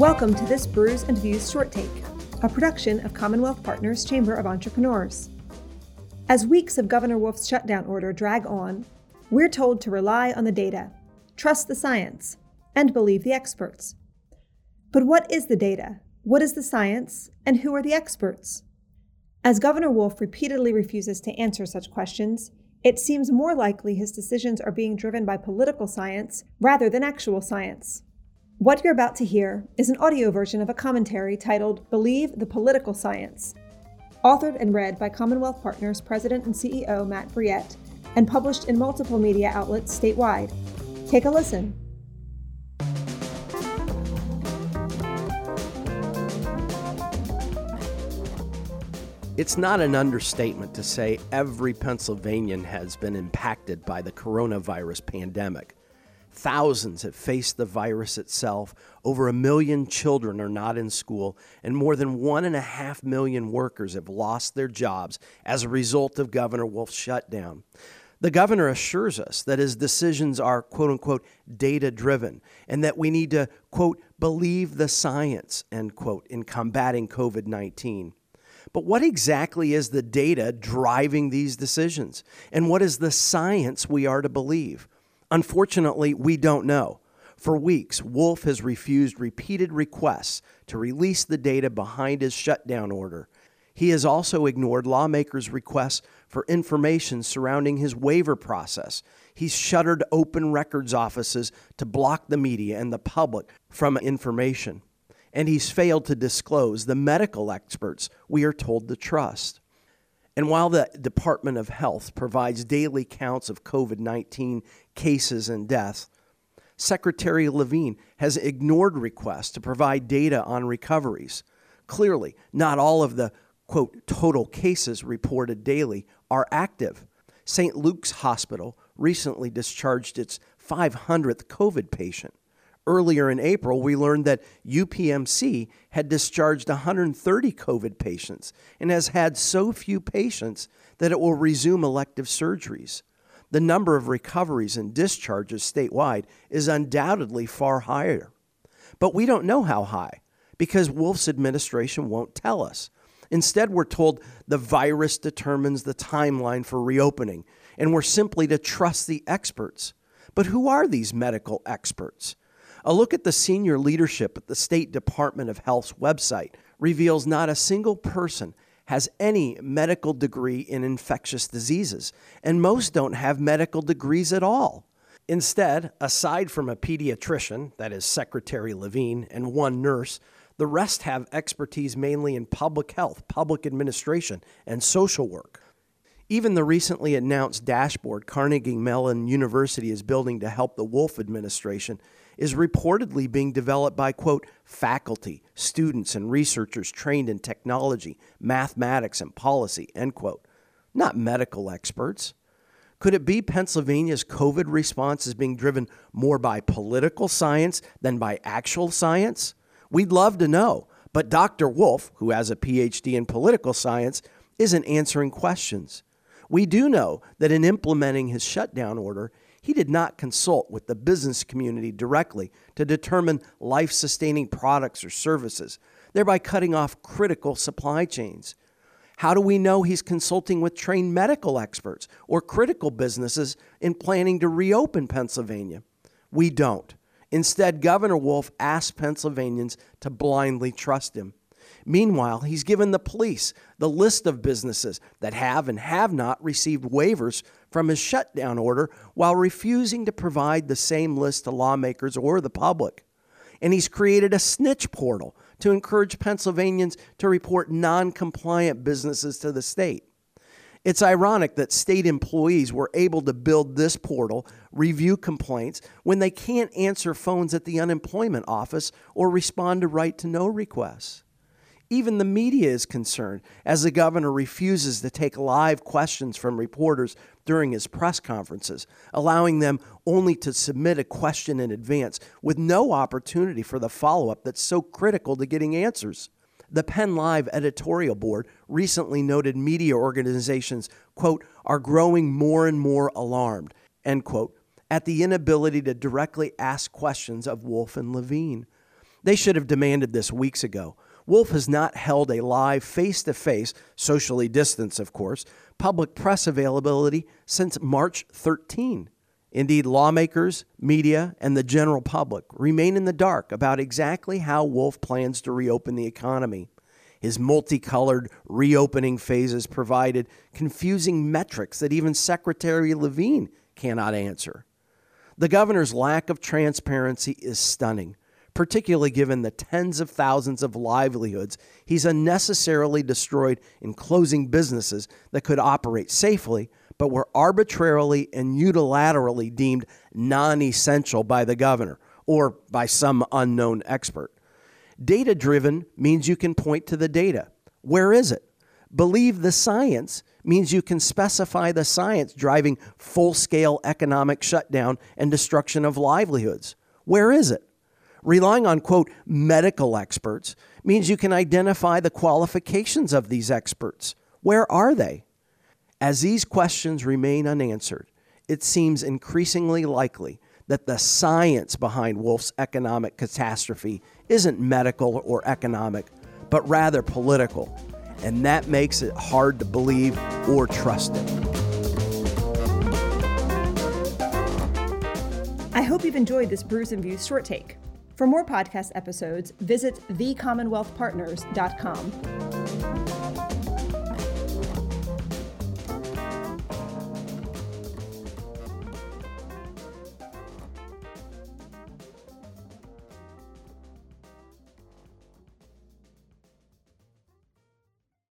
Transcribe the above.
Welcome to this Brews and Views short take, a production of Commonwealth Partners Chamber of Entrepreneurs. As weeks of Governor Wolf's shutdown order drag on, we're told to rely on the data, trust the science, and believe the experts. But what is the data? What is the science? And who are the experts? As Governor Wolf repeatedly refuses to answer such questions, it seems more likely his decisions are being driven by political science rather than actual science. What you're about to hear is an audio version of a commentary titled Believe the Political Science, authored and read by Commonwealth Partners President and CEO Matt Brouillette, and published in multiple media outlets statewide. Take a listen. It's not an understatement to say every Pennsylvanian has been impacted by the coronavirus pandemic. Thousands have faced the virus itself. Over a million children are not in school, and more than one and a half million workers have lost their jobs as a result of Governor Wolf's shutdown. The governor assures us that his decisions are quote unquote data driven and that we need to quote believe the science end quote in combating COVID 19. But what exactly is the data driving these decisions? And what is the science we are to believe? Unfortunately, we don't know. For weeks, Wolf has refused repeated requests to release the data behind his shutdown order. He has also ignored lawmakers' requests for information surrounding his waiver process. He's shuttered open records offices to block the media and the public from information. And he's failed to disclose the medical experts we are told to trust. And while the Department of Health provides daily counts of COVID 19 cases and deaths, Secretary Levine has ignored requests to provide data on recoveries. Clearly, not all of the quote total cases reported daily are active. St. Luke's Hospital recently discharged its 500th COVID patient. Earlier in April, we learned that UPMC had discharged 130 COVID patients and has had so few patients that it will resume elective surgeries. The number of recoveries and discharges statewide is undoubtedly far higher. But we don't know how high because Wolf's administration won't tell us. Instead, we're told the virus determines the timeline for reopening, and we're simply to trust the experts. But who are these medical experts? A look at the senior leadership at the State Department of Health's website reveals not a single person has any medical degree in infectious diseases, and most don't have medical degrees at all. Instead, aside from a pediatrician, that is Secretary Levine, and one nurse, the rest have expertise mainly in public health, public administration, and social work. Even the recently announced dashboard Carnegie Mellon University is building to help the Wolf administration is reportedly being developed by, quote, faculty, students, and researchers trained in technology, mathematics, and policy, end quote. Not medical experts. Could it be Pennsylvania's COVID response is being driven more by political science than by actual science? We'd love to know. But Dr. Wolf, who has a PhD in political science, isn't answering questions. We do know that in implementing his shutdown order, he did not consult with the business community directly to determine life sustaining products or services, thereby cutting off critical supply chains. How do we know he's consulting with trained medical experts or critical businesses in planning to reopen Pennsylvania? We don't. Instead, Governor Wolf asked Pennsylvanians to blindly trust him. Meanwhile, he's given the police the list of businesses that have and have not received waivers from his shutdown order while refusing to provide the same list to lawmakers or the public. And he's created a snitch portal to encourage Pennsylvanians to report non compliant businesses to the state. It's ironic that state employees were able to build this portal, review complaints, when they can't answer phones at the unemployment office or respond to right to know requests. Even the media is concerned as the governor refuses to take live questions from reporters during his press conferences, allowing them only to submit a question in advance with no opportunity for the follow up that's so critical to getting answers. The Penn Live editorial board recently noted media organizations, quote, are growing more and more alarmed, end quote, at the inability to directly ask questions of Wolf and Levine. They should have demanded this weeks ago. Wolf has not held a live, face to face, socially distanced, of course, public press availability since March 13. Indeed, lawmakers, media, and the general public remain in the dark about exactly how Wolf plans to reopen the economy. His multicolored reopening phases provided confusing metrics that even Secretary Levine cannot answer. The governor's lack of transparency is stunning, particularly given the tens of thousands of livelihoods he's unnecessarily destroyed in closing businesses that could operate safely but were arbitrarily and unilaterally deemed non essential by the governor or by some unknown expert. Data driven means you can point to the data. Where is it? Believe the science means you can specify the science driving full scale economic shutdown and destruction of livelihoods. Where is it? Relying on, quote, medical experts means you can identify the qualifications of these experts. Where are they? As these questions remain unanswered, it seems increasingly likely that the science behind Wolf's economic catastrophe isn't medical or economic, but rather political. And that makes it hard to believe or trust it. I hope you've enjoyed this Brews and Views short take. For more podcast episodes, visit thecommonwealthpartners.com.